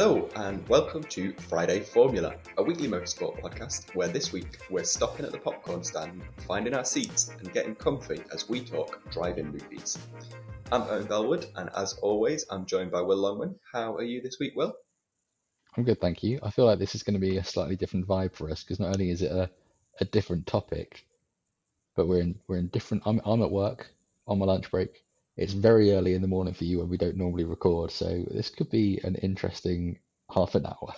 Hello, and welcome to Friday Formula, a weekly motorsport podcast where this week we're stopping at the popcorn stand, finding our seats, and getting comfy as we talk drive in movies. I'm Owen Bellwood, and as always, I'm joined by Will Longman. How are you this week, Will? I'm good, thank you. I feel like this is going to be a slightly different vibe for us because not only is it a, a different topic, but we're in we're in different. I'm I'm at work on my lunch break. It's very early in the morning for you and we don't normally record, so this could be an interesting half an hour.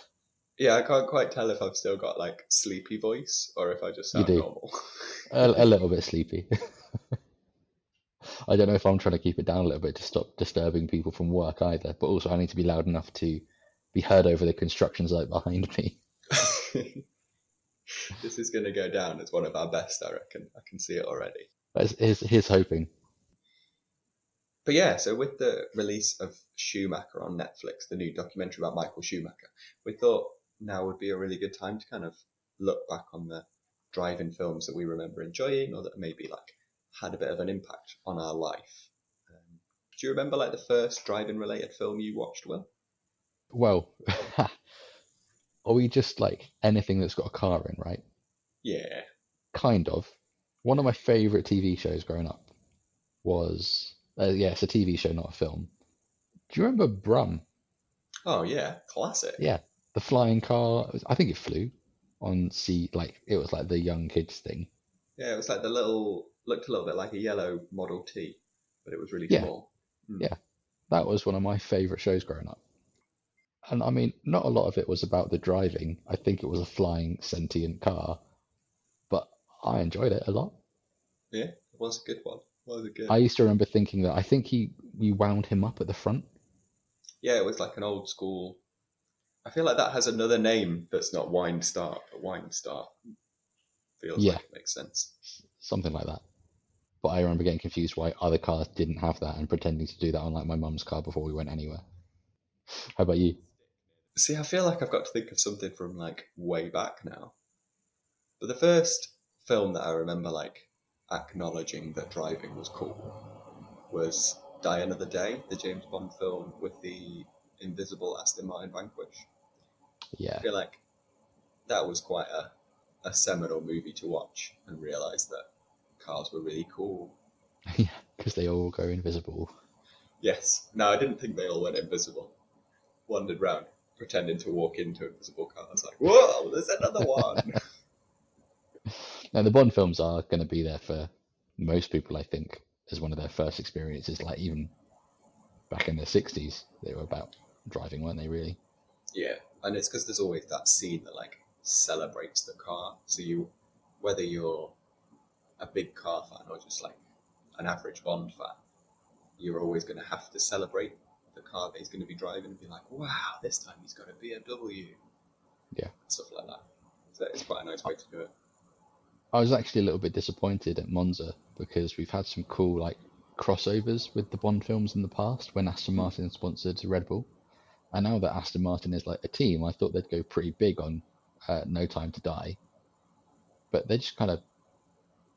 Yeah, I can't quite tell if I've still got like sleepy voice or if I just sound normal. A, a little bit sleepy. I don't know if I'm trying to keep it down a little bit to stop disturbing people from work either, but also I need to be loud enough to be heard over the construction site behind me. this is going to go down as one of our best, I reckon. I can see it already. Here's, here's hoping. But yeah, so with the release of Schumacher on Netflix, the new documentary about Michael Schumacher, we thought now would be a really good time to kind of look back on the driving films that we remember enjoying or that maybe like had a bit of an impact on our life. Um, do you remember like the first driving related film you watched, Will? Well, are we just like anything that's got a car in, right? Yeah. Kind of. One of my favorite TV shows growing up was, uh, yeah, it's a TV show, not a film. Do you remember Brum? Oh yeah, classic. Yeah, the flying car. I think it flew on sea, like it was like the young kids thing. Yeah, it was like the little looked a little bit like a yellow Model T, but it was really Yeah. small. Mm. Yeah. That was one of my favorite shows growing up. And I mean, not a lot of it was about the driving. I think it was a flying sentient car, but I enjoyed it a lot. Yeah, it was a good one. Was a good. I used to remember thinking that I think he you wound him up at the front. Yeah, it was like an old school. I feel like that has another name that's not Wine Star, but Wine Star feels Yeah. like it makes sense. something like that. But I remember getting confused why other cars didn't have that and pretending to do that on like my mum's car before we went anywhere. How about you? See, I feel like I've got to think of something from like way back now. But the first film that I remember like acknowledging that driving was cool was Die Another Day, the James Bond film with the invisible Aston Martin Vanquish. Yeah, I feel like that was quite a, a seminal movie to watch and realise that cars were really cool. yeah, because they all go invisible. Yes. No, I didn't think they all went invisible. Wandered round pretending to walk into invisible cars. Like, whoa, there's another one. Now the Bond films are going to be there for most people, I think, as one of their first experiences. Like even back in the '60s, they were about driving, weren't they? Really? yeah, and it's because there's always that scene that like celebrates the car. So you, whether you're a big car fan or just like an average Bond fan, you're always going to have to celebrate the car that he's going to be driving and be like, wow, this time he's got a BMW. Yeah. Stuff like that. So it's quite a nice way to do it. I was actually a little bit disappointed at Monza because we've had some cool like crossovers with the Bond films in the past when Aston Martin sponsored Red Bull, and now that Aston Martin is like a team, I thought they'd go pretty big on uh, No Time to Die, but they just kind of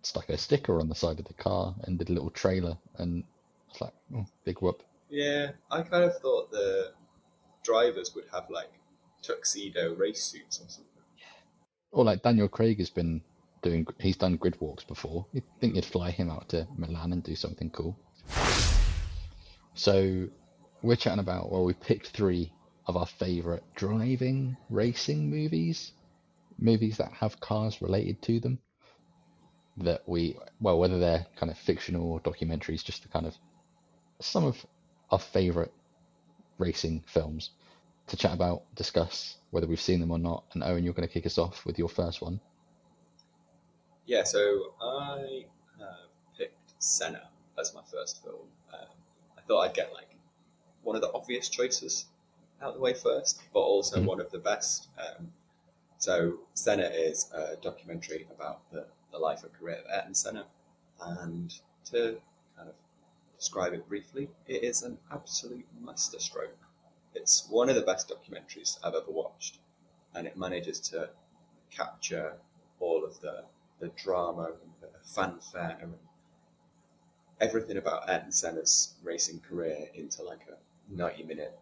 stuck a sticker on the side of the car and did a little trailer, and it's like oh, big whoop. Yeah, I kind of thought the drivers would have like tuxedo race suits or something. Or like Daniel Craig has been doing, he's done grid walks before. You'd think you'd fly him out to Milan and do something cool. So we're chatting about, well, we picked three of our favourite driving racing movies, movies that have cars related to them. That we, well, whether they're kind of fictional or documentaries, just the kind of some of our favourite racing films to chat about, discuss whether we've seen them or not. And Owen, you're going to kick us off with your first one. Yeah, so I have picked Senna as my first film. Um, I thought I'd get like one of the obvious choices out of the way first, but also Mhm. one of the best. Um, so Senna is a documentary about the, the life and career of Ayrton Senna, and to kind of describe it briefly, it is an absolute masterstroke. It's one of the best documentaries I've ever watched, and it manages to capture all of the the drama and the fanfare and everything about Ayrton Senna's racing career into like a 90 minute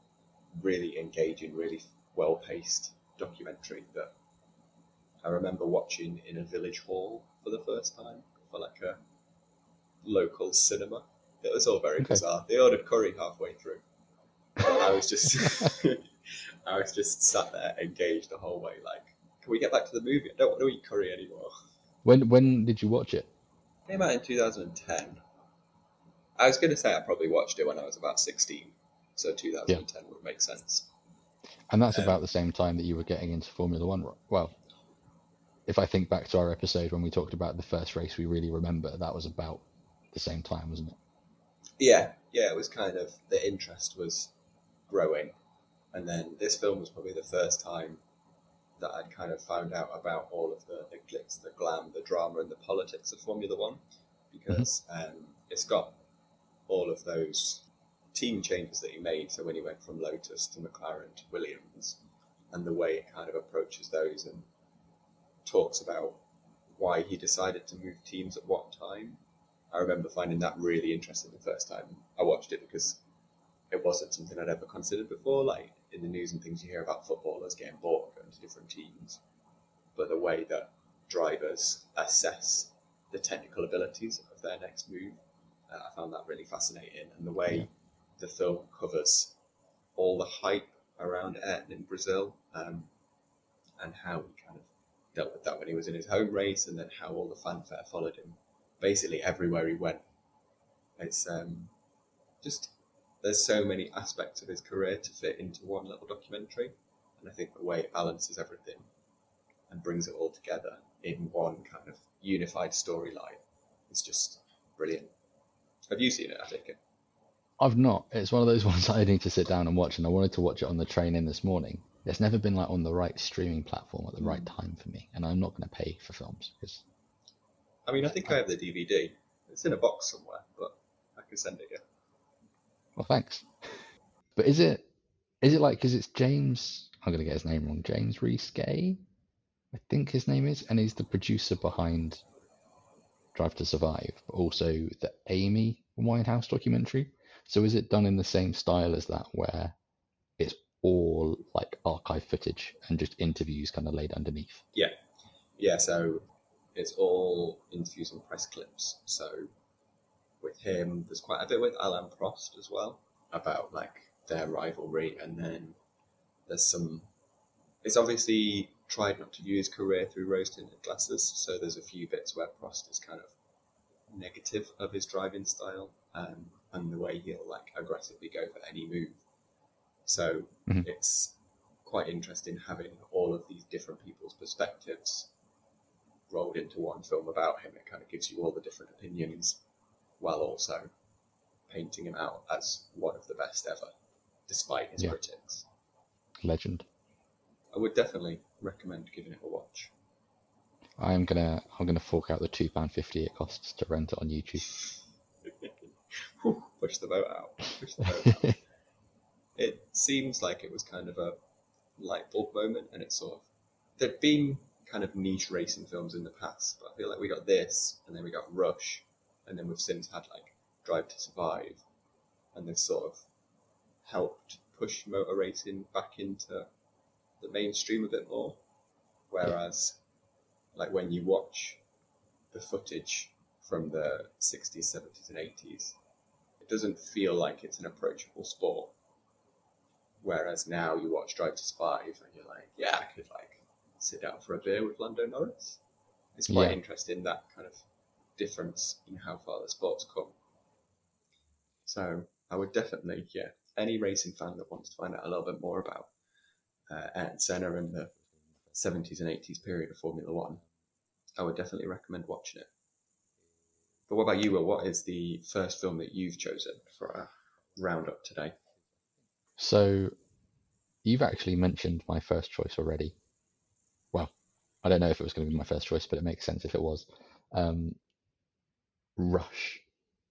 really engaging, really well paced documentary that I remember watching in a village hall for the first time for like a local cinema. It was all very Okay. bizarre. They ordered curry halfway through. I was just, I was just sat there engaged the whole way. Like, can we get back to the movie? I don't want to eat curry anymore. When when did you watch it? Came out in 2010. I was going to say I probably watched it when I was about 16, so 2010 would make sense. And that's Um, about the same time that you were getting into Formula One. Well, if I think back to our episode when we talked about the first race we really remember, that was about the same time, wasn't it? Yeah, yeah, it was kind of the interest was growing, and then this film was probably the first time that I'd kind of found out about all of the, the glitz, the glam, the drama, and the politics of Formula One, because um, it's got all of those team changes that he made. So when he went from Lotus to McLaren to Williams, and the way it kind of approaches those and talks about why he decided to move teams at what time. I remember finding that really interesting the first time I watched it because it wasn't something I'd ever considered before. Like in the news and things, you hear about footballers getting bought different teams, but the way that drivers assess the technical abilities of their next move, uh, I found that really fascinating. And the way the film covers all the hype around Ayrton in Brazil um, and how he kind of dealt with that when he was in his home race, and then how all the fanfare followed him basically everywhere he went. It's um, just there's so many aspects of his career to fit into one little documentary, and I think the way it balances everything and brings it all together in one kind of unified storyline is just brilliant. Have you seen it? I think. I've not. It's one of those ones I need to sit down and watch, and I wanted to watch it on the train in this morning. It's never been like on the right streaming platform at the right hmm. time for me, and I'm not going to pay for films because I mean, I think I have the DVD. It's in a box somewhere, but I can send it you. Well, thanks. But is it is it like because it's James? I'm gonna get his name wrong. James Rees Gay, I think his name is, and he's the producer behind Drive to Survive, but also the Amy Winehouse documentary. So is it done in the same style as that, where it's all like archive footage and just interviews kind of laid underneath? Yeah, yeah. so it's all interviews and press clips. So with him, there's quite a bit with Alain Prost as well about like their rivalry, and then there's some. It's obviously tried not to view his career through rose tinted glasses, so there's a few bits where Prost is kind of negative of his driving style um, and the way he'll like aggressively go for any move. So Mhm. it's quite interesting having all of these different people's perspectives rolled into one film about him. It kind of gives you all the different opinions while also painting him out as one of the best ever, despite his Yeah. critics. Legend. I would definitely recommend giving it a watch. I'm gonna I'm gonna fork out the two pound fifty it costs to rent it on YouTube. Whew, push the boat out. Push the boat out. it seems like it was kind of a light bulb moment, and it's sort of there'd been kind of niche racing films in the past, but I feel like we got this, and then we got Rush, and then we've since had like Drive to Survive, and they've sort of helped push motor racing back into the mainstream a bit more. Whereas, like when you watch the footage from the 60s, 70s, and 80s, it doesn't feel like it's an approachable sport. Whereas now you watch Drive to Survive and you're like, yeah, I could like sit down for a beer with Lando Norris. It's quite Yeah. interesting that kind of difference in how far the sport's come. So I would definitely, yeah, any racing fan that wants to find out a little bit more about uh, Senna and the 70s and 80s period of Formula One, I would definitely recommend watching it. But what about you, Will? What is the first film that you've chosen for our roundup today? So, you've actually mentioned my first choice already. Well, I don't know if it was going to be my first choice, but it makes sense if it was. Um, Rush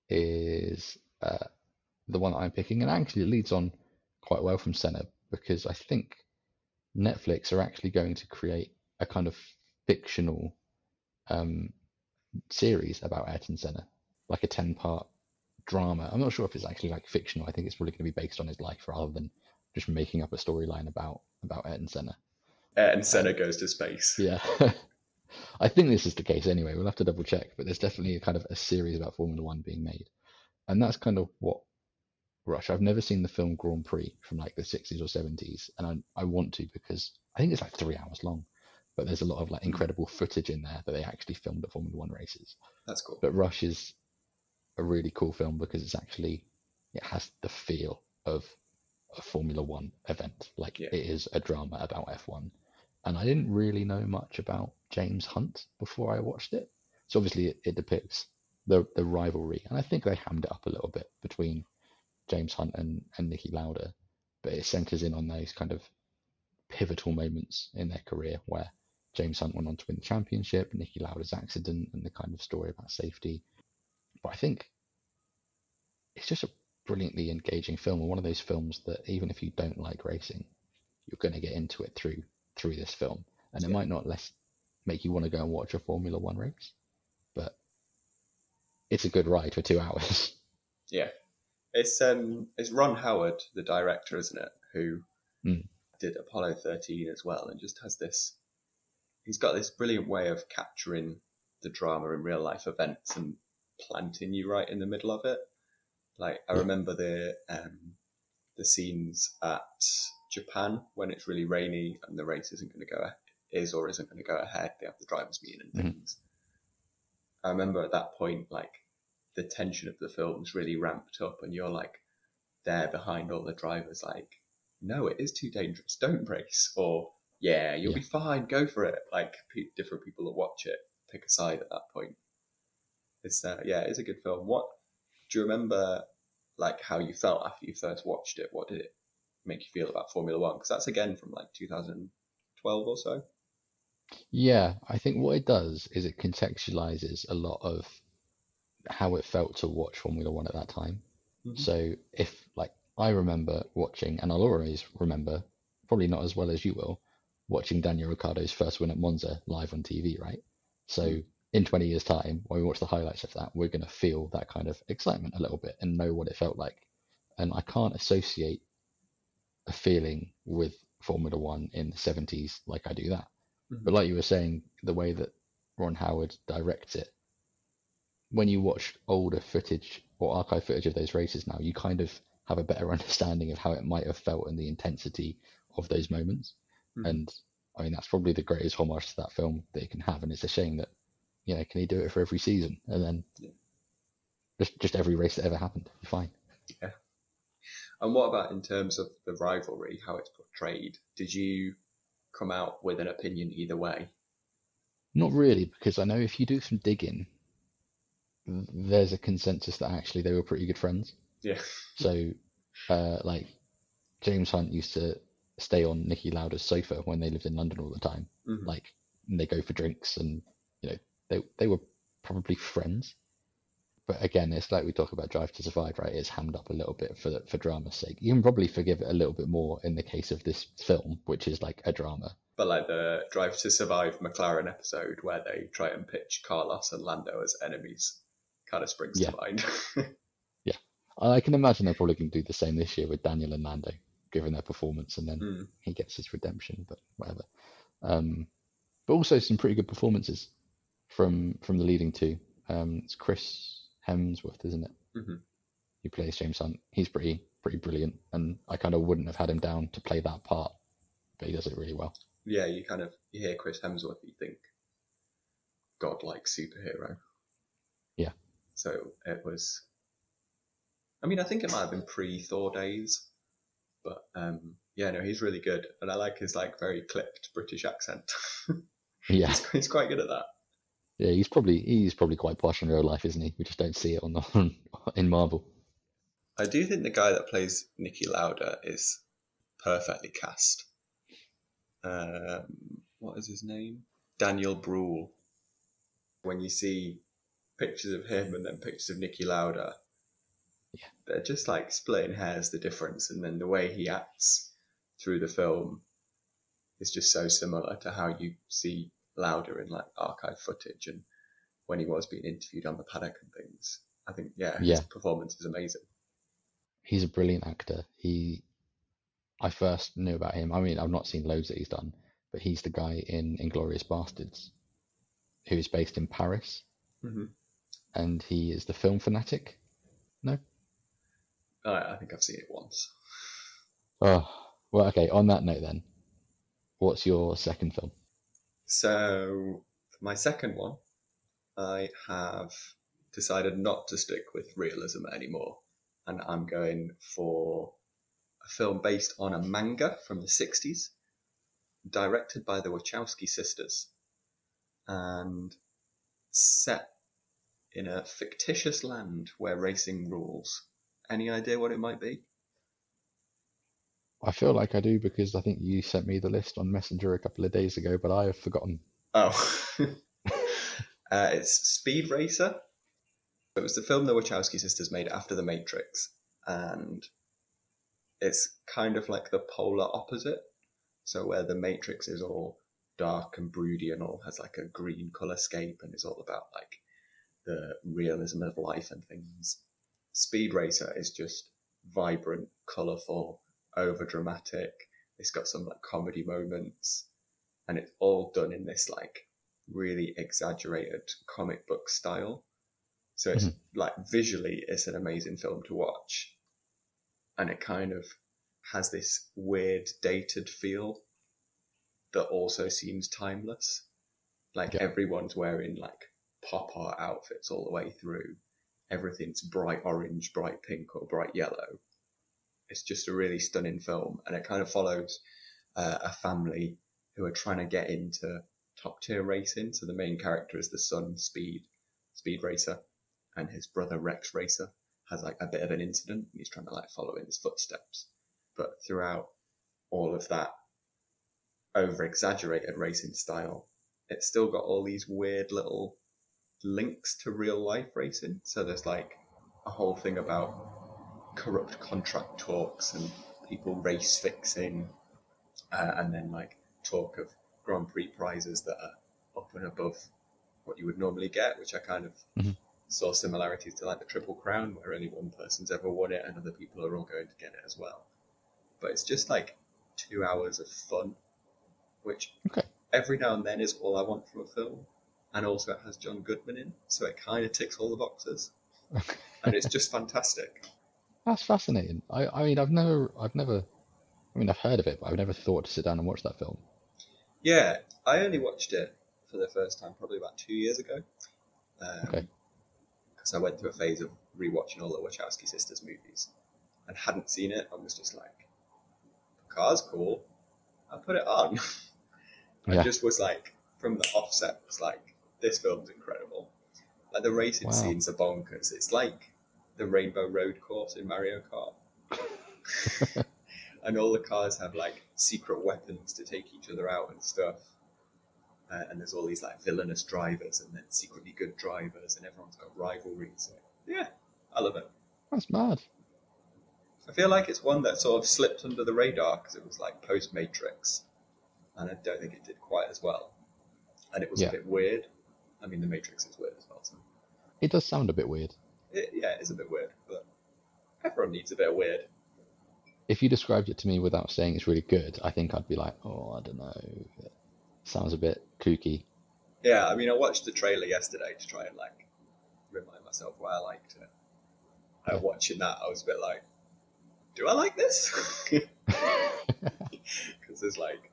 is uh, the one that I'm picking, and actually it leads on quite well from Senna because I think Netflix are actually going to create a kind of fictional um, series about Ayrton Senna, like a 10 part drama. I'm not sure if it's actually like fictional. I think it's probably going to be based on his life rather than just making up a storyline about about Ayrton Senna. And Senna goes to space. Yeah. I think this is the case anyway. We'll have to double check, but there's definitely a kind of a series about Formula One being made, and that's kind of what Rush. I've never seen the film Grand Prix from like the 60s or 70s, and I, I want to because I think it's like three hours long, but there's a lot of like hmm. incredible footage in there that they actually filmed at Formula One races. That's cool. But Rush is a really cool film because it's actually it has the feel of a Formula One event. Like Yeah. it is a drama about F1. And I didn't really know much about James Hunt before I watched it. So obviously it, it depicts the the rivalry, and I think they hammed it up a little bit between James Hunt and and Niki Lauda, but it centers in on those kind of pivotal moments in their career where James Hunt went on to win the championship, Niki Lauda's accident, and the kind of story about safety. But I think it's just a brilliantly engaging film, and one of those films that even if you don't like racing, you're going to get into it through through this film, and it Yeah. might not less make you want to go and watch a Formula One race, but it's a good ride for two hours. Yeah. It's um it's Ron Howard, the director, isn't it, who Mm. did Apollo thirteen as well and just has this he's got this brilliant way of capturing the drama in real life events and planting you right in the middle of it. Like I remember the um the scenes at Japan when it's really rainy and the race isn't going to go is or isn't going to go ahead. They have the drivers meeting and Mhm. things. I remember at that point, like the tension of the film's really ramped up, and you're like there behind all the drivers, like, no, it is too dangerous. Don't race, or yeah, you'll Yeah. be fine. Go for it. Like pe- different people that watch it pick a side at that point. It's uh, yeah, it's a good film. What do you remember? Like how you felt after you first watched it? What did it make you feel about Formula One? Because that's again from like 2012 or so. Yeah, I think what it does is it contextualizes a lot of how it felt to watch Formula One at that time. Mhm. So if like I remember watching, and I'll always remember, probably not as well as you will, watching Daniel Ricciardo's first win at Monza live on TV, right? So Mm. in 20 years' time, when we watch the highlights of that, we're going to feel that kind of excitement a little bit and know what it felt like. And I can't associate a feeling with Formula One in the 70s like I do that. Mhm. But like you were saying, the way that Ron Howard directs it, when you watch older footage or archive footage of those races now, you kind of have a better understanding of how it might have felt and the intensity of those moments. Mhm. And I mean, that's probably the greatest homage to that film that you can have. And it's a shame that, you know, can he do it for every season? And then Yeah. just just every race that ever happened, you're fine. Yeah. And what about in terms of the rivalry, how it's portrayed? Did you come out with an opinion either way? Not really, because I know if you do some digging, there's a consensus that actually they were pretty good friends. Yeah. So, uh, like James Hunt used to stay on Niki Lauda's sofa when they lived in London all the time. Mhm. Like, and they go for drinks, and you know, they they were probably friends. But again, it's like we talk about Drive to Survive, right? It's hammed up a little bit for for drama's sake. You can probably forgive it a little bit more in the case of this film, which is like a drama. But like the Drive to Survive McLaren episode where they try and pitch Carlos and Lando as enemies kind of springs Yeah. to mind. Yeah, I can imagine they're probably going to do the same this year with Daniel and Lando, given their performance, and then Mm. he gets his redemption. But whatever. Um, but also some pretty good performances from from the leading two. Um, it's Chris Hemsworth, isn't it? Mhm. Who plays James Hunt? He's pretty pretty brilliant, and I kind of wouldn't have had him down to play that part, but he does it really well. Yeah, you kind of you hear Chris Hemsworth, you think godlike superhero. So it was. I mean, I think it might have been pre-Thor days, but um, yeah, no, he's really good, and I like his like very clipped British accent. Yeah, he's, he's quite good at that. yeah, he's probably he's probably quite posh in real life, isn't he? We just don't see it on the in Marvel. I do think the guy that plays Niki Lauda is perfectly cast. Um, what is his name? Daniel Brühl. When you see pictures of him and then pictures of Niki Lauda, Yeah. they're just like splitting hairs the difference, and then the way he acts through the film is just so similar to how you see Lauda in like archive footage and when he was being interviewed on the paddock and things. I think yeah, his Yeah. performance is amazing. He's a brilliant actor. He I first knew about him. I mean, I've not seen loads that he's done, but he's the guy in Inglourious Basterds, who is based in Paris, hmm and he is the film fanatic. No. I, I think I've seen it once. Oh, well, okay. On that note, then, what's your second film? So for my second one, I have decided not to stick with realism anymore, and I'm going for a film based on a manga from the 60s, directed by the Wachowski sisters, and set in a fictitious land where racing rules. Any idea what it might be? I feel like I do because I think you sent me the list on Messenger a couple of days ago, but I have forgotten. Oh, uh, it's Speed Racer. It was the film the Wachowski sisters made after The Matrix, and it's kind of like the polar opposite. So where The Matrix is all dark and broody and all has like a green color scape and is all about like the realism of life and things. Speed Racer is just vibrant, colorful, over dramatic. It's got some like comedy moments, and it's all done in this like really exaggerated comic book style. So it's mm-hmm. like visually, it's an amazing film to watch, and it kind of has this weird dated feel that also seems timeless. Like Yeah. everyone's wearing like pop art outfits all the way through. Everything's bright orange, bright pink, or bright yellow. It's just a really stunning film, and it kind of follows uh, a family who are trying to get into top tier racing. So the main character is the son, Speed, Speed Racer, and his brother Rex Racer has like a bit of an incident. And he's trying to like follow in his footsteps, but throughout all of that over exaggerated racing style, it's still got all these weird little links to real life racing. So there's like a whole thing about corrupt contract talks and people race fixing, uh, and then like talk of Grand Prix prizes that are up and above what you would normally get, which I kind of Mhm. saw similarities to like the Triple Crown, where only one person's ever won it and other people are all going to get it as well. But it's just like two hours of fun, which Okay. every now and then is all I want from a film. And also, it has John Goodman in, so it kind of ticks all the boxes, and it's just fantastic. That's fascinating. I, I mean, I've never, I've never, I mean, I've heard of it, but I've never thought to sit down and watch that film. Yeah, I only watched it for the first time probably about two years ago. Um, Okay. Because I went through a phase of rewatching all the Wachowski sisters movies and hadn't seen it. I was just like, the car's cool. I'll put it on. I Yeah. just was like, from the offset, was like, this film's incredible. Like the racing Wow. scenes are bonkers. It's like the Rainbow Road course in Mario Kart. and all the cars have like secret weapons to take each other out and stuff. Uh, and there's all these like villainous drivers and then secretly good drivers, and everyone's got rivalries. So, yeah, I love it. That's mad. I feel like it's one that sort of slipped under the radar because it was like post Matrix, and I don't think it did quite as well. And it was Yeah. a bit weird. I mean, the Matrix is weird as well, so It does sound a bit weird. it, yeah, it is a bit weird, but everyone needs a bit of weird. If you described it to me without saying it's really good, I think I'd be like, oh, I don't know. It sounds a bit kooky. Yeah, I mean, I watched the trailer yesterday to try and like remind myself why I liked it. Uh, Yeah. Watching that, I was a bit like, do I like this? Because there's like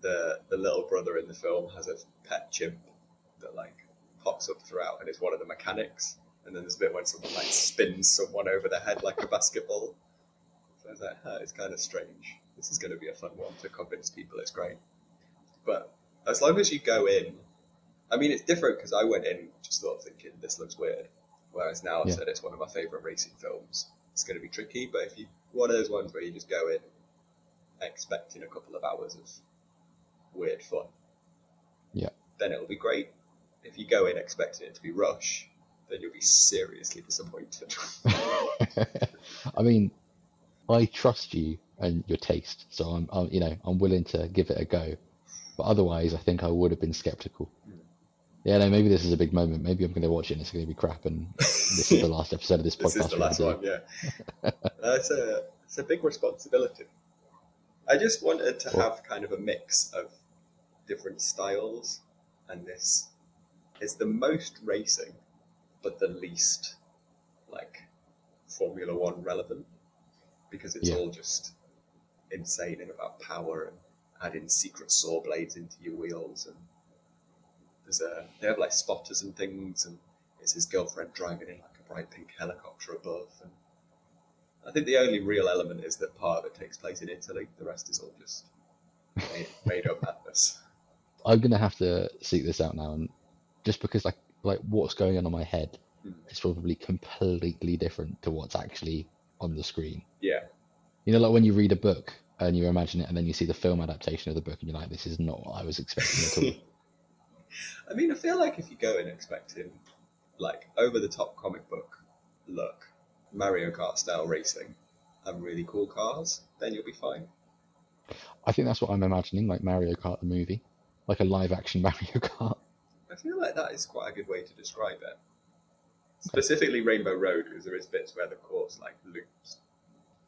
the the little brother in the film has a pet chimp that like pops up throughout, and it's one of the mechanics. And then there's a bit when someone like spins someone over the head like a basketball. So I was like, huh, it's kind of strange. This is going to be a fun one to convince people it's great. But as long as you go in, I mean, it's different because I went in just sort of thinking this looks weird, whereas now I've Yeah. said it's one of my favorite racing films. It's going to be tricky, but if you one of those ones where you just go in expecting a couple of hours of weird fun, Yeah. then it'll be great. If you go in expecting it to be rush, then you'll be seriously disappointed. I mean, I trust you and your taste, so I'm, I'm, you know, I'm willing to give it a go. But otherwise, I think I would have been skeptical. Hmm. Yeah, no, maybe this is a big moment. Maybe I'm going to watch it and it's going to be crap, and this is the last episode of this podcast. this is the last one, yeah. It's a it's a big responsibility. I just wanted to Or- have kind of a mix of different styles, and this is the most racing, but the least like Formula One relevant because it's Yeah. all just insane and about power and adding secret saw blades into your wheels and there's a they have like spotters and things and it's his girlfriend driving in like a bright pink helicopter above and I think the only real element is that part of it takes place in Italy. The rest is all just made, made up madness. I'm gonna have to seek this out now, and just because like like what's going on in my head Hmm. is probably completely different to what's actually on the screen. Yeah, You know, like when you read a book and you imagine it, and then you see the film adaptation of the book, and you're like, "This is not what I was expecting at all." I mean, I feel like if you go in expecting like over the top comic book look, Mario Kart style racing, and really cool cars, then you'll be fine. I think that's what I'm imagining, like Mario Kart the movie, like a live action Mario Kart. I feel like that is quite a good way to describe it. Specifically, Rainbow Road, because there is bits where the course like loops.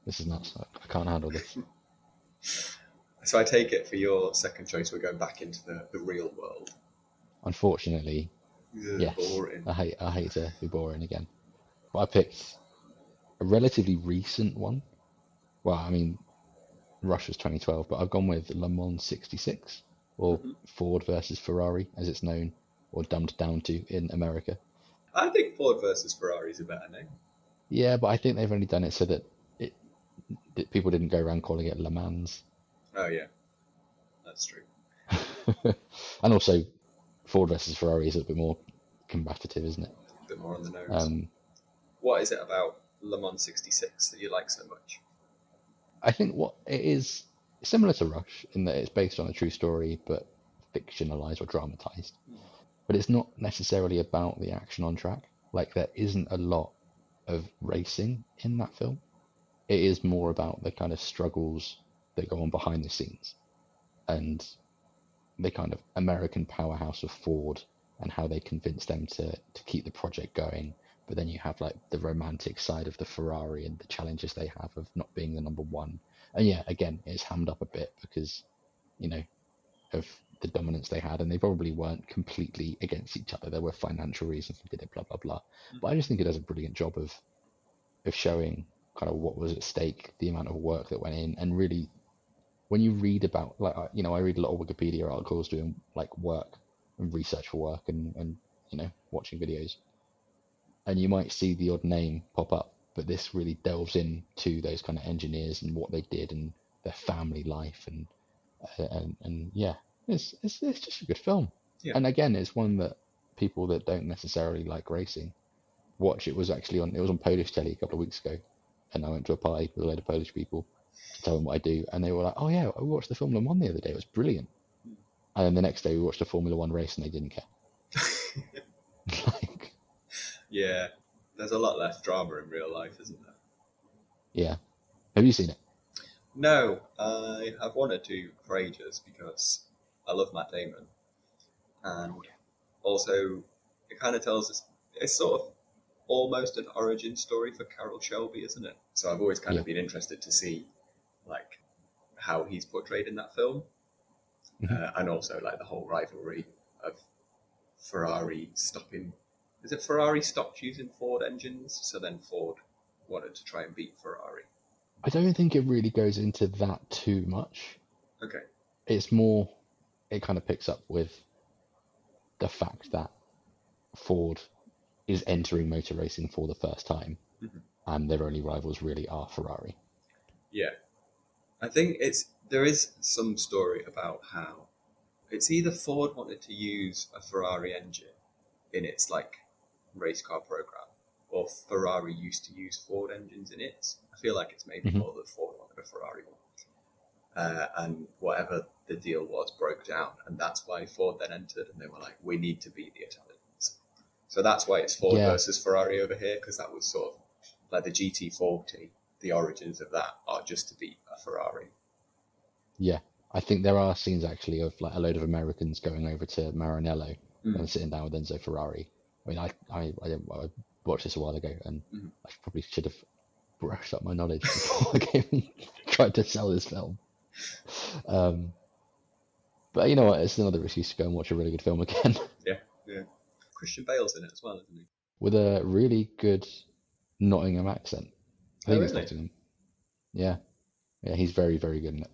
This is nuts. I I can't handle this. So I take it for your second choice, we're going back into the, the real world. Unfortunately, Ugh, Yes. Boring. I hate I hate to be boring again. But I picked a relatively recent one. Well, I mean, Rush's 2012, but I've gone with Le Mans 66, or Mhm. Ford versus Ferrari, as it's known, or dumbed down to in America. I think Ford versus Ferrari is a better name. Yeah, but I think they've only done it so that it that people didn't go around calling it Le Mans. Oh yeah, that's true. and also, Ford versus Ferrari is a bit more combative, isn't it? A bit more on the nose. Um, what is it about Le Mans '66 that you like so much? I think what it is similar to Rush in that it's based on a true story but fictionalized or dramatized. But it's not necessarily about the action on track. Like there isn't a lot of racing in that film. It is more about the kind of struggles that go on behind the scenes and the kind of American powerhouse of Ford and how they convince them to, to keep the project going. But then you have like the romantic side of the Ferrari and the challenges they have of not being the number one. And yeah, again, it's hammed up a bit because, you know, of the dominance they had, and they probably weren't completely against each other. There were financial reasons they did it, blah blah blah. But I just think it does a brilliant job of of showing kind of what was at stake, the amount of work that went in, and really when you read about like you know I read a lot of Wikipedia articles doing like work and research for work and and you know watching videos, and you might see the odd name pop up, but this really delves into those kind of engineers and what they did and their family life and uh, and and yeah, it's it's it's just a good film. Yeah. And again, it's one that people that don't necessarily like racing watch. It was actually on it was on Polish telly a couple of weeks ago, and I went to a party with a load of Polish people to tell them what I do, and they were like, "Oh yeah, I watched the Formula One the other day. It was brilliant." And then the next day we watched a Formula One race, and they didn't care. like, yeah, there's a lot less drama in real life, isn't there? yeah. Have you seen it? No, I have wanted to for ages because I love Matt Damon, and also it kind of tells us it's sort of almost an origin story for Carroll Shelby, isn't it? So I've always kind of been interested to see like how he's portrayed in that film, Mhm. uh, and also like the whole rivalry of Ferrari stopping. Is it Ferrari stopped using Ford engines, so then Ford wanted to try and beat Ferrari? I don't think it really goes into that too much. Okay. It's more, it kind of picks up with the fact that Ford is entering motor racing for the first time, Mhm. and their only rivals really are Ferrari. Yeah. I think it's there is some story about how it's either Ford wanted to use a Ferrari engine in its like race car program, or Ferrari used to use Ford engines in its. I feel like it's maybe Mhm. more that Ford wanted a Ferrari one. Uh, and whatever the deal was broke down, and that's why Ford then entered, and they were like, "We need to beat the Italians." So that's why it's Ford Yeah. versus Ferrari over here, because that was sort of like the GT40. The origins of that are just to beat a Ferrari. Yeah, I think there are scenes actually of like a load of Americans going over to Maranello Mm. and sitting down with Enzo Ferrari. I mean, I I, I, I watched this a while ago, and Mhm. I probably should have brushed up my knowledge before I came and tried to sell this film. um, but you know what? It's another excuse to go and watch a really good film again yeah, yeah. Christian Bale's in it as well, isn't he? with a really good Nottingham accent. I think Oh, it's really? Nottingham. Yeah, yeah, he's very, very good in it.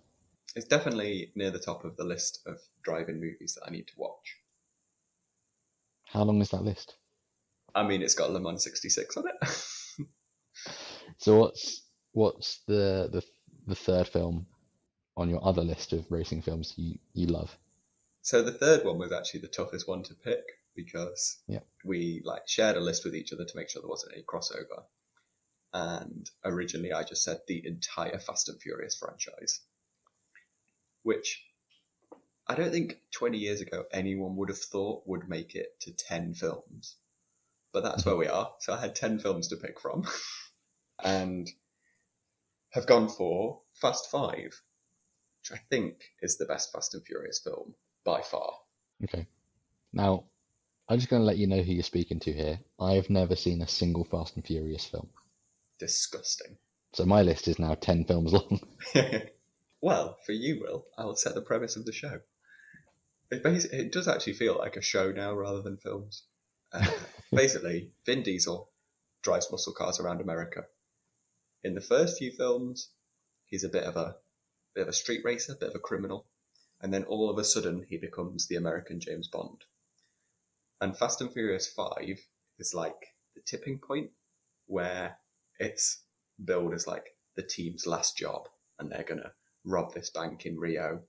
It's definitely near the top of the list of driving movies that I need to watch. How long is that list? I mean, it's got Le Mans 66 on it. So what's what's the the the third film on your other list of racing films you you love? so the third one was actually the toughest one to pick because Yeah. we like shared a list with each other to make sure there wasn't any crossover. And originally, I just said the entire Fast and Furious franchise, which I don't think 20 years ago anyone would have thought would make it to 10 films. But that's where we are. So I had 10 films to pick from and have gone for Fast Five, which I think is the best Fast and Furious film by far. Okay. Now, I'm just going to let you know who you're speaking to here. I've never seen a single Fast and Furious film. Disgusting. So my list is now 10 films long. well, for you, Will, I'll set the premise of the show. It, basi- it does actually feel like a show now rather than films. Uh, basically, Vin Diesel drives muscle cars around America. In the first few films, he's a bit of a bit of a street racer, bit of a criminal, and then all of a sudden he becomes the American James Bond. And Fast and Furious Five is like the tipping point where it's billed as like the team's last job, and they're gonna rob this bank in Rio,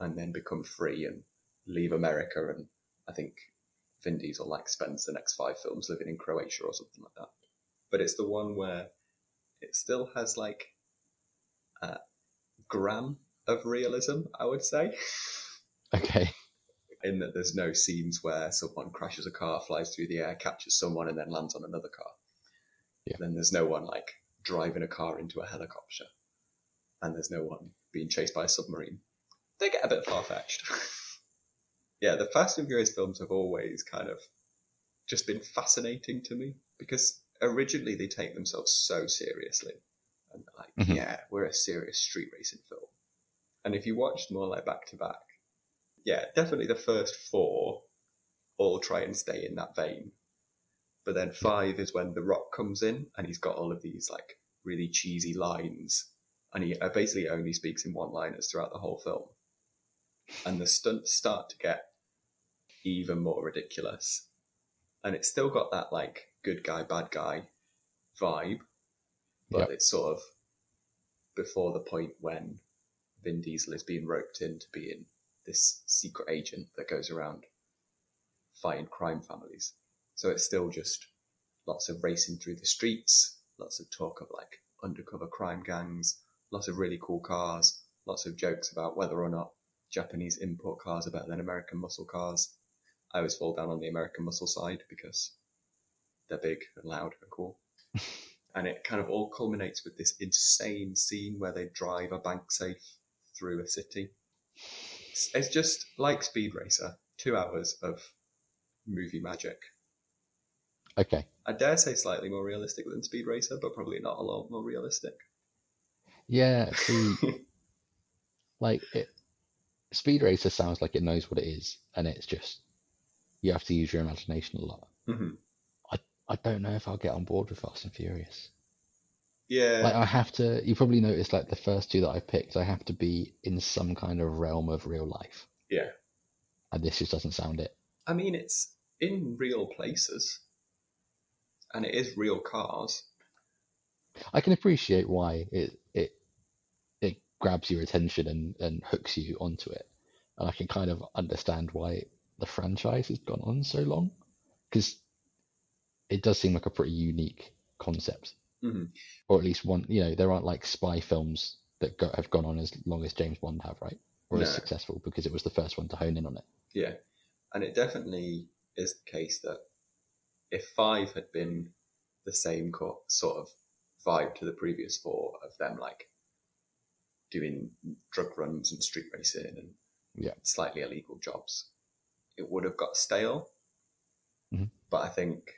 and then become free and leave America. And I think Vin Diesel like spends the next five films living in Croatia or something like that. But it's the one where it still has like a gram of realism, I would say, Okay. in that there's no scenes where someone crashes a car, flies through the air, catches someone, and then lands on another car. Yeah. Then there's no one like driving a car into a helicopter, and there's no one being chased by a submarine. They get a bit far fetched. yeah, the Fast and Furious films have always kind of just been fascinating to me because originally they take themselves so seriously. And like, Mhm. yeah, we're a serious street racing film. And if you watch more like back to back, yeah, definitely the first four all try and stay in that vein. But then five is when The Rock comes in and he's got all of these like really cheesy lines. And he uh, basically only speaks in one liners throughout the whole film. And the stunts start to get even more ridiculous. And it's still got that like good guy, bad guy vibe, but Yep. it's sort of before the point when Vin Diesel is being roped into being this secret agent that goes around fighting crime families. So it's still just lots of racing through the streets, lots of talk of like undercover crime gangs, lots of really cool cars, lots of jokes about whether or not Japanese import cars are better than American muscle cars. I always fall down on the American muscle side because they're big and loud and cool. and it kind of all culminates with this insane scene where they drive a bank safe through a city. It's, it's just like Speed Racer, two hours of movie magic. Okay. I dare say slightly more realistic than Speed Racer, but probably not a lot more realistic. Yeah. See, like it, Speed Racer sounds like it knows what it is, and it's just you have to use your imagination a lot. hmm I don't know if I'll get on board with Fast and Furious. Yeah, Like I have to. You probably noticed, like the first two that I picked, I have to be in some kind of realm of real life, yeah. and this just doesn't sound it. I mean, it's in real places, and it is real cars. I can appreciate why it it it grabs your attention and and hooks you onto it, and I can kind of understand why the franchise has gone on so long, because it does seem like a pretty unique concept, hmm or at least one. You know, there aren't like spy films that go, have gone on as long as James Bond have, right? Or as No. successful because it was the first one to hone in on it. Yeah, and it definitely is the case that if five had been the same co- sort of vibe to the previous four of them, like doing drug runs and street racing and Yeah. slightly illegal jobs, it would have got stale. Mhm. But I think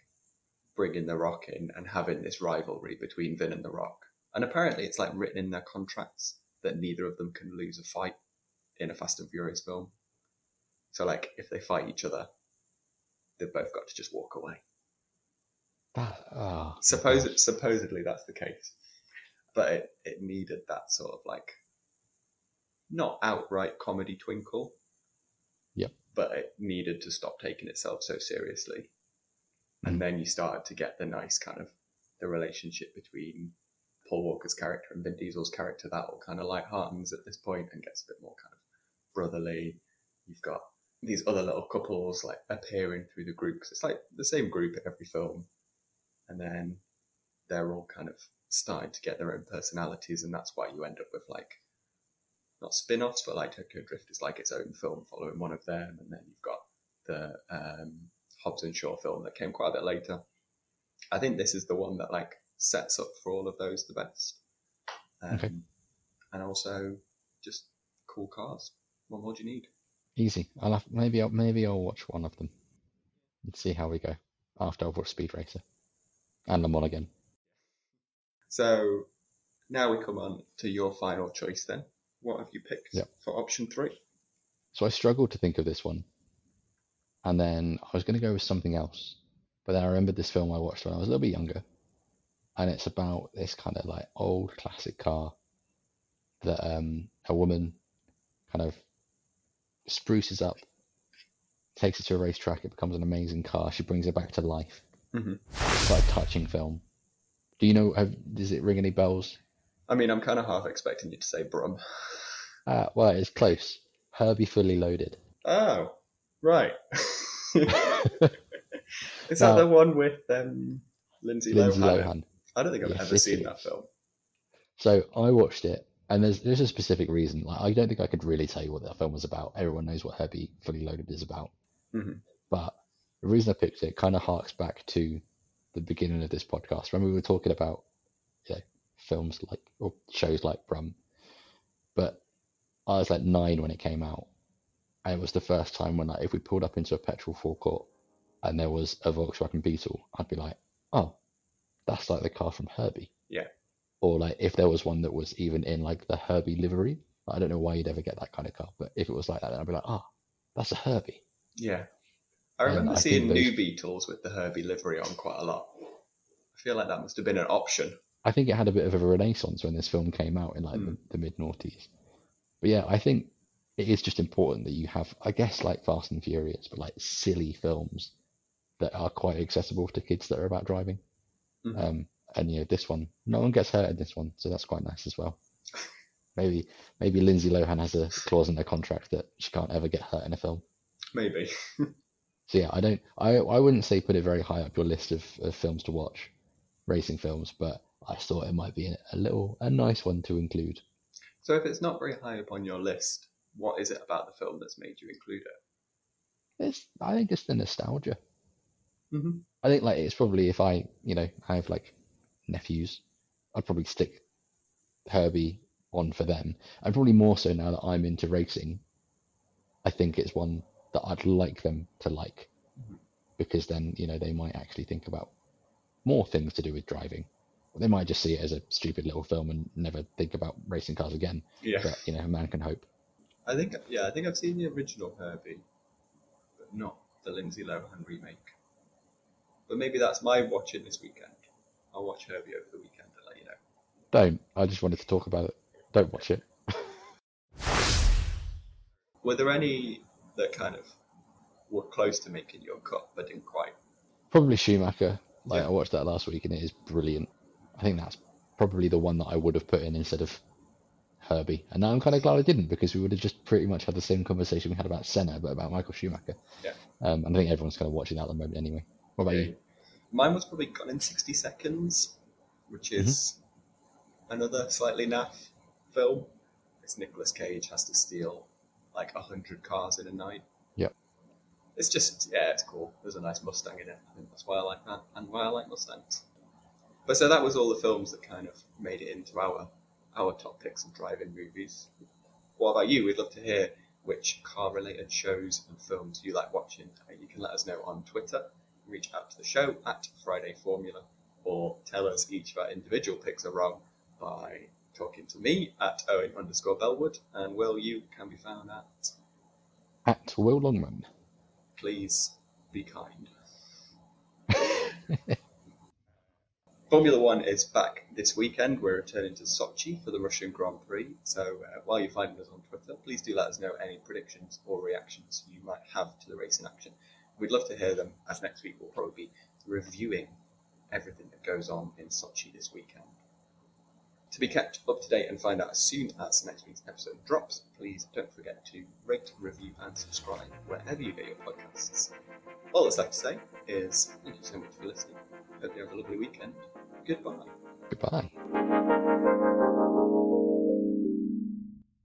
bringing The Rock in and having this rivalry between Vin and The Rock, and apparently it's like written in their contracts that neither of them can lose a fight in a Fast and Furious film. So, like, if they fight each other, they've both got to just walk away. That oh, Suppose supposedly that's the case, but it, it needed that sort of like not outright comedy twinkle. Yep. But it needed to stop taking itself so seriously, and Mm. then you started to get the nice kind of the relationship between Paul Walker's character and Vin Diesel's character that all kind of light heartens at this point and gets a bit more kind of brotherly. You've got these other little couples like appearing through the group 'cause it's like the same group at every film, and then they're all kind of starting to get their own personalities, and that's why you end up with like not spin-offs, but like Tokyo Drift is like its own film following one of them, and then you've got the um, Hobbs and Shaw film that came quite a bit later. I think this is the one that like sets up for all of those the best, um, Okay. and also just cool cars. What more do you need? easy. I'll have, maybe I'll maybe I'll watch one of them and see how we go after I've watched Speed Racer and Mans again. So now we come on to your final choice. Then, what have you picked Yep. for option three? So I struggled to think of this one, and then I was going to go with something else, but then I remembered this film I watched when I was a little bit younger, and it's about this kind of like old classic car that um, a woman kind of spruces up, takes it to a racetrack, it becomes an amazing car. She brings it back to life. Mhm. It's quite a touching film. Do you know? Have, does it ring any bells? I mean, I'm kind of half expecting you to say Brum. Uh, well, it's close. Herbie Fully Loaded. Oh, right. Is that the one with um, Lindsay, Lindsay Lohan? Lohan. I don't think I've Yes, ever seen is. that film. So I watched it, and there's there's a specific reason. Like I don't think I could really tell you what that film was about. Everyone knows what Herbie Fully Loaded is about. Mhm. But the reason I picked it kind of harks back to the beginning of this podcast. Remember we were talking about you know, films like or shows like Brum, but I was like nine when it came out, and it was the first time when like if we pulled up into a petrol forecourt and there was a Volkswagen Beetle, I'd be like, oh, that's like the car from Herbie Yeah. or like if there was one that was even in like the Herbie livery. I don't know why you'd ever get that kind of car, but if it was like that, then I'd be like, oh, that's a Herbie. Yeah. I Um, remember I seeing those- new Beetles with the Herbie livery on quite a lot. I feel like that must have been an option. I think it had a bit of a renaissance when this film came out in like Mm. the, the mid noughties. But yeah, I think it is just important that you have, I guess, like Fast and Furious, but like silly films that are quite accessible to kids that are about driving. Mhm. Um, and you know, this one, no one gets hurt in this one, so that's quite nice as well. Maybe maybe Lindsay Lohan has a clause in their contract that she can't ever get hurt in a film. Maybe. So yeah, I don't, I, I wouldn't say put it very high up your list of, of films to watch, racing films, but I thought it might be a, a little, a nice one to include. So if it's not very high up on your list, what is it about the film that's made you include it? It's, I think it's the nostalgia. Mm-hmm. I think like it's probably if I, you know, I have like nephews, I'd probably stick Herbie on for them. And probably more so now that I'm into racing, I think it's one that I'd like them to like. Mhm. Because then, you know, they might actually think about more things to do with driving. They might just see it as a stupid little film and never think about racing cars again. Yeah. But, you know, a man can hope. I think yeah, I think I've seen the original Herbie, but not the Lindsay Lohan remake. But maybe that's my watching this weekend. I'll watch Herbie over the weekend and let you know. Don't. I just wanted to talk about it. Don't watch it. Were there any that kind of were close to making your cut but didn't quite? Probably Schumacher. Like Yeah. I watched that last week and it is brilliant. I think that's probably the one that I would have put in instead of Herbie. And now I'm kind of glad I didn't because we would have just pretty much had the same conversation we had about Senna, but about Michael Schumacher. Yeah. Um, and I think everyone's kind of watching that at the moment anyway. What about you? Mine was probably Gone in 60 Seconds, which is another slightly naff film. It's Nicolas Cage has to steal like a hundred cars in a night. Yep. It's just, yeah, it's cool. There's a nice Mustang in it. I think that's why I like that and why I like Mustangs. But so that was all the films that kind of made it into our our top picks of driving movies. What about you? We'd love to hear which car related shows and films you like watching. Uh, You can let us know on Twitter reach out to the show at Friday Formula or tell us each of our individual picks are wrong by talking to me at Owen underscore Bellwood, and Will, you can be found at At Will Longman. Please Be Kind. Formula One is back this weekend. We're returning to Sochi for the Russian Grand Prix. So uh, while you're finding us on Twitter, please do let us know any predictions or reactions you might have to the race in action. We'd love to hear them, as next week we'll probably be reviewing everything that goes on in Sochi this weekend. To be kept up to date and find out as soon as next week's episode drops, please don't forget to rate, review, and subscribe wherever you get your podcasts. All that's left to say is thank you so much for listening. Hope you have a lovely weekend. Goodbye. Goodbye.